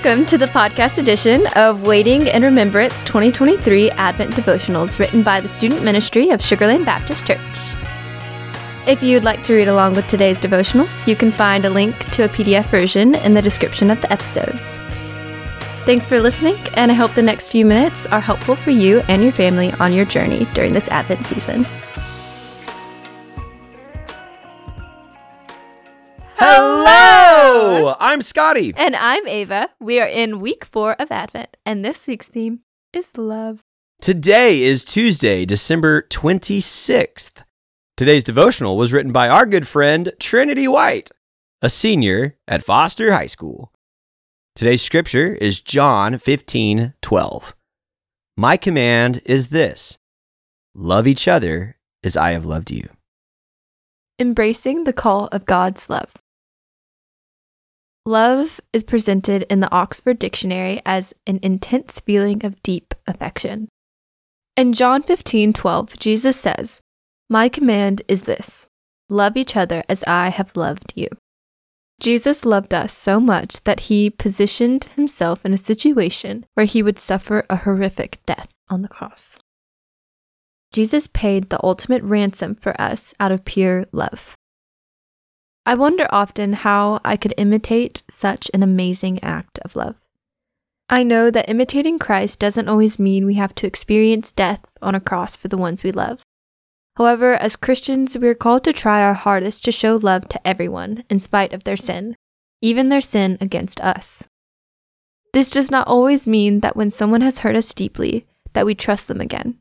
Welcome to the podcast edition of Waiting in Remembrance 2023 Advent Devotionals written by the Student Ministry of Sugarland Baptist Church. If you'd like to read along with today's devotionals, you can find a link to a PDF version in the description of the episodes. Thanks for listening, and I hope the next few minutes are helpful for you and your family on your journey during this Advent season. Hello! I'm Scotty. And I'm Ava. We are in week four of Advent, and this week's theme is love. Today is Tuesday, December 26th. Today's devotional was written by our good friend Trinity White, a senior at Foster High School. Today's scripture is John 15 12. My command is this love each other as I have loved you. Embracing the call of God's love. Love is presented in the Oxford Dictionary as an intense feeling of deep affection. In John 15 12, Jesus says, My command is this love each other as I have loved you. Jesus loved us so much that he positioned himself in a situation where he would suffer a horrific death on the cross. Jesus paid the ultimate ransom for us out of pure love. I wonder often how I could imitate such an amazing act of love. I know that imitating Christ doesn't always mean we have to experience death on a cross for the ones we love. However, as Christians, we are called to try our hardest to show love to everyone in spite of their sin, even their sin against us. This does not always mean that when someone has hurt us deeply, that we trust them again.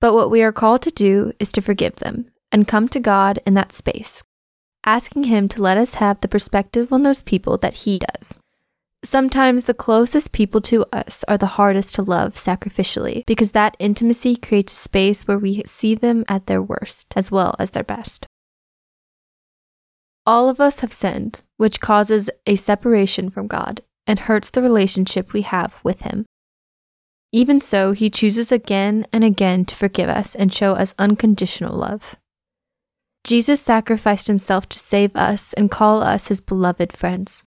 But what we are called to do is to forgive them and come to God in that space, asking Him to let us have the perspective on those people that He does. Sometimes the closest people to us are the hardest to love sacrificially because that intimacy creates a space where we see them at their worst as well as their best. All of us have sinned, which causes a separation from God and hurts the relationship we have with Him. Even so, He chooses again and again to forgive us and show us unconditional love. Jesus sacrificed himself to save us and call us his beloved friends.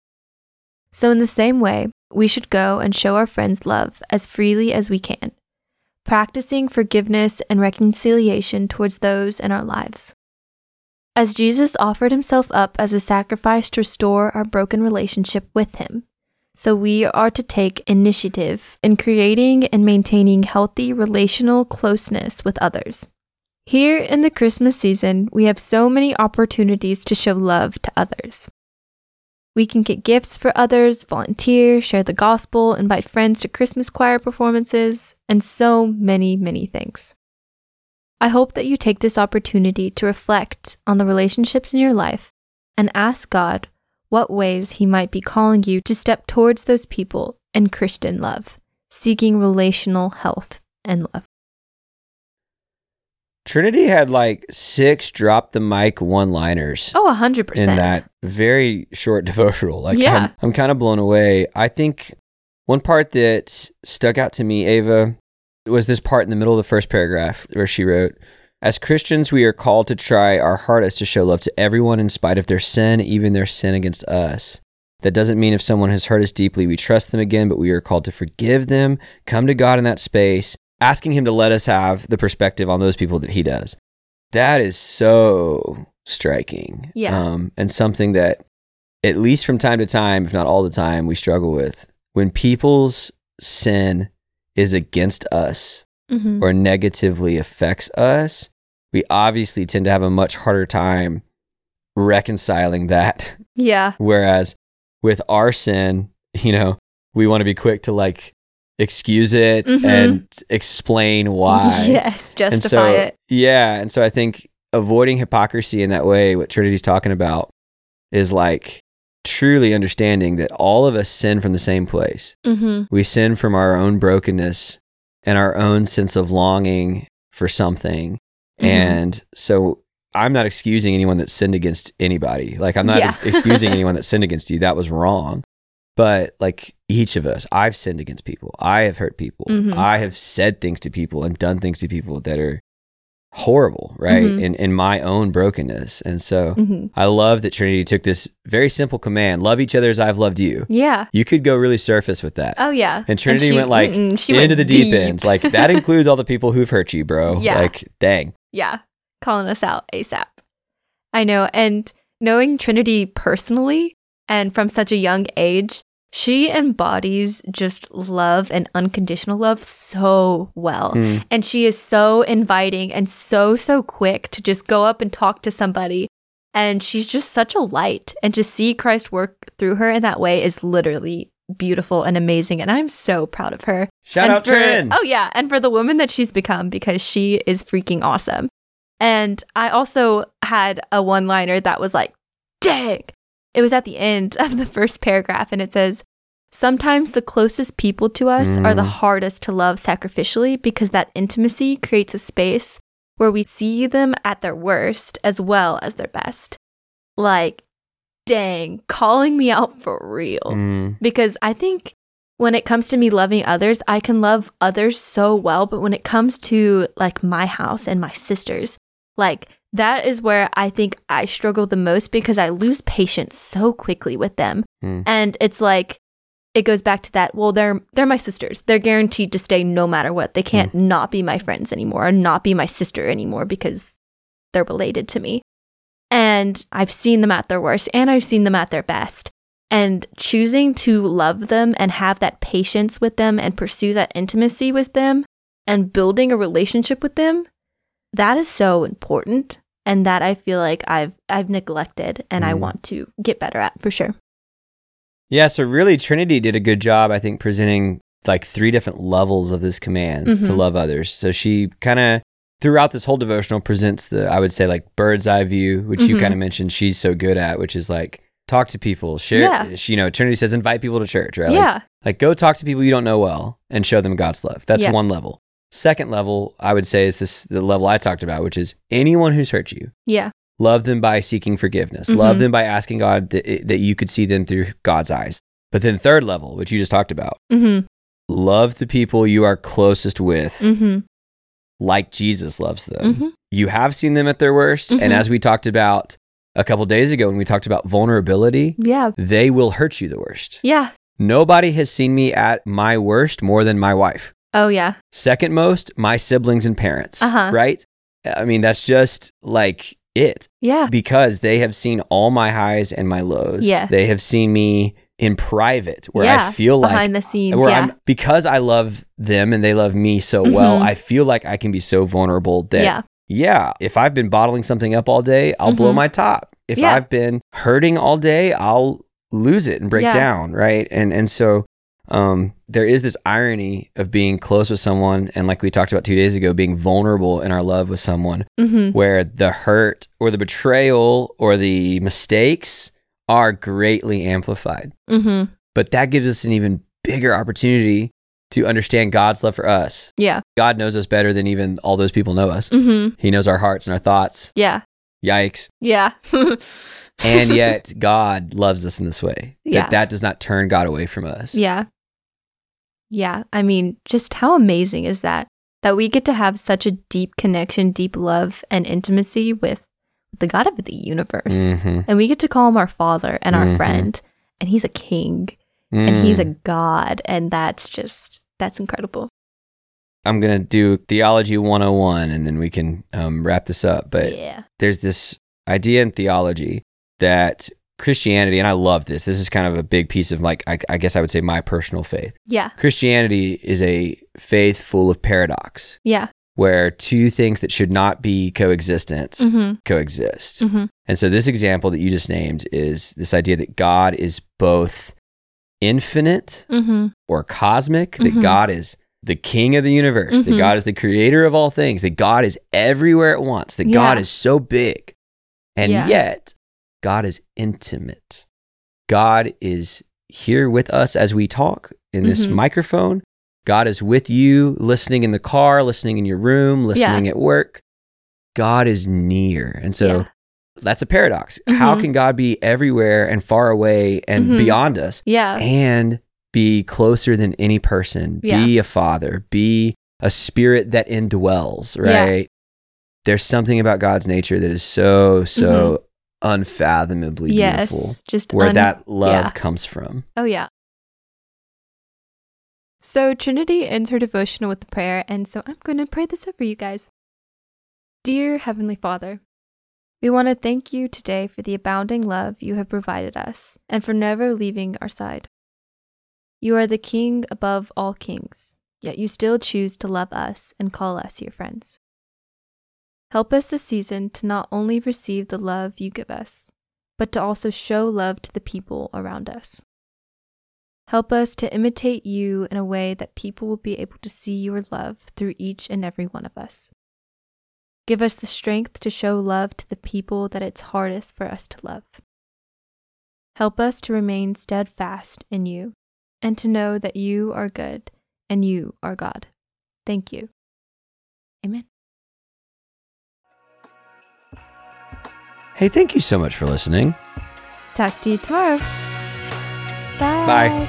So, in the same way, we should go and show our friends love as freely as we can, practicing forgiveness and reconciliation towards those in our lives. As Jesus offered himself up as a sacrifice to restore our broken relationship with him, so we are to take initiative in creating and maintaining healthy relational closeness with others. Here in the Christmas season, we have so many opportunities to show love to others. We can get gifts for others, volunteer, share the gospel, invite friends to Christmas choir performances, and so many, many things. I hope that you take this opportunity to reflect on the relationships in your life and ask God what ways He might be calling you to step towards those people in Christian love, seeking relational health and love. Trinity had like six drop the mic one liners. Oh, 100%. In that very short devotional. Like, yeah. I'm, I'm kind of blown away. I think one part that stuck out to me, Ava, was this part in the middle of the first paragraph where she wrote, As Christians, we are called to try our hardest to show love to everyone in spite of their sin, even their sin against us. That doesn't mean if someone has hurt us deeply, we trust them again, but we are called to forgive them, come to God in that space, asking him to let us have the perspective on those people that he does. That is so striking. Yeah. Um, and something that, at least from time to time, if not all the time, we struggle with. When people's sin is against us mm-hmm. or negatively affects us, we obviously tend to have a much harder time reconciling that. Yeah. Whereas with our sin, you know, we want to be quick to like excuse it Mhm. and explain why. Yes, justify and so, it. Yeah. And so I think avoiding hypocrisy in that way, what Trinity's talking about, is like truly understanding that all of us sin from the same place. Mm-hmm. We sin from our own brokenness and our own sense of longing for something. Mhm. And so I'm not excusing anyone that sinned against anybody. Like, I'm not Yeah. ex- excusing anyone that sinned against you. That was wrong. But like each of us, I've sinned against people. I have hurt people. Mhm. I have said things to people and done things to people that are horrible, right? Mhm. In in my own brokenness. And so hmm I love that Trinity took this very simple command, love each other as I've loved you. Yeah. You could go really surface with that. Oh yeah. And Trinity she- went like she into went the deep, end. Like that includes all the people who've hurt you, bro. Yeah. Like, dang. yeah, calling us out ASAP. I know. And knowing Trinity personally and from such a young age, she embodies just love and unconditional love so well. Hmm. And she is so inviting and so, so quick to just go up and talk to somebody. And she's just such a light. And to see Christ work through her in that way is literally beautiful and amazing. And I'm so proud of her. Shout And out for- Trin. Oh yeah, and for the woman that she's become because she is freaking awesome. And I also had a one-liner that was like, "Dang." It was at the end of the first paragraph and it says, "Sometimes the closest people to us are the Mm. hardest to love sacrificially because that intimacy creates a space where we see them at their worst as well as their best." Like, dang, calling me out for real Mm. because I think when it comes to me loving others, I can love others so well, but when it comes to like my house and my sisters, like that is where I think I struggle the most because I lose patience so quickly with them. Hmm. And it's like it goes back to that, well they're they're my sisters. They're guaranteed to stay no matter what. They can't not be my friends anymore or not be my sister anymore because they're related to me. And I've seen them at their worst and I've seen them at their best and choosing to love them and have that patience with them and pursue that intimacy with them and building a relationship with them that is so important and that I feel like I've I've neglected and I Mm. want to get better at for sure. Yeah, so really Trinity did a good job, I think, presenting like three different levels of this command to Mhm. love others. So she kind of throughout this whole devotional presents the I would say like bird's eye view, which you Mhm. kind of mentioned she's so good at, which is like talk to people, share. Yeah. she- You know, Trinity says invite people to church, right? Like, Yeah. Like go talk to people you don't know well and show them God's love. That's Yeah. one level. Second level, I would say is this the level I talked about, which is anyone who's hurt you. Yeah. Love them by seeking forgiveness. Mhm. Love them by asking God that, that you could see them through God's eyes. But then third level, which you just talked about, Mhm. love the people you are closest with Mhm. like Jesus loves them. Mhm. You have seen them at their worst, and as we talked about a couple days ago when we talked about vulnerability, Yeah. they will hurt you the worst. Yeah. Nobody has seen me at my worst more than my wife. Oh yeah. Second most, my siblings and parents. Uh-huh. Right? I mean, that's just like it Yeah. because they have seen all my highs and my lows. Yeah. They have seen me in private where yeah. I feel like behind the scenes. where yeah. I'm because I love them and they love me so well, Mhm. I feel like I can be so vulnerable that yeah. yeah, if I've been bottling something up all day, I'll blow Mhm. my top. If Yeah. I've been hurting all day, I'll lose it and break down, right? And and so um there is this irony of being close with someone and like we talked about 2 days ago being vulnerable in our love with someone Mhm. where the hurt or the betrayal or the mistakes are greatly amplified. Mhm. But that gives us an even bigger opportunity to understand God's love for us. Yeah. God knows us better than even all those people know us. Mhm. He knows our hearts and our thoughts. Yeah. Yikes. Yeah. And yet God loves us in this way. Yeah. That that does not turn God away from us. Yeah. Yeah. I mean, just how amazing is that? That we get to have such a deep connection, deep love, and intimacy with the God of the universe. Mhm. And we get to call him our father and our Mhm. friend. And he's a king and he's Mm. a God. And that's just, that's incredible. I'm going to do theology 101 and then we can um, wrap this up. But yeah. there's this idea in theology that Christianity, and I love this, this is kind of a big piece of like, I, I guess I would say my personal faith. Yeah. Christianity is a faith full of paradox, Yeah. where two things that should not be coexistent Mm coexist. hmm. Mm hmm. And so, this example that you just named is this idea that God is both infinite Mm hmm. or cosmic, that Mhm. God is the king of the universe, that Mhm. God is the creator of all things, that God is everywhere at once, that God is so big. And Yeah. yet, God is intimate. God is here with us as we talk in this Mhm. microphone. God is with you, listening in the car, listening in your room, listening at work. God is near. And so Yeah. that's a paradox. How Mhm. can God be everywhere and far away and Mhm. beyond us Yeah. and be closer than any person, Yeah. be a father, be a spirit that indwells, Yeah. right? there's something about God's nature that is so, so unfathomably yes. beautiful Just where un- that love yeah. comes from. Oh, yeah. So, Trinity ends her devotional with a prayer, and so I'm going to pray this over you guys. Dear Heavenly Father, we want to thank you today for the abounding love you have provided us and for never leaving our side. You are the King above all kings, yet you still choose to love us and call us your friends. Help us this season to not only receive the love you give us, but to also show love to the people around us. Help us to imitate you in a way that people will be able to see your love through each and every one of us. Give us the strength to show love to the people that it's hardest for us to love. Help us to remain steadfast in you and to know that you are good and you are God. Thank you. Amen. Hey, thank you so much for listening. Talk to you tomorrow. Bye. Bye.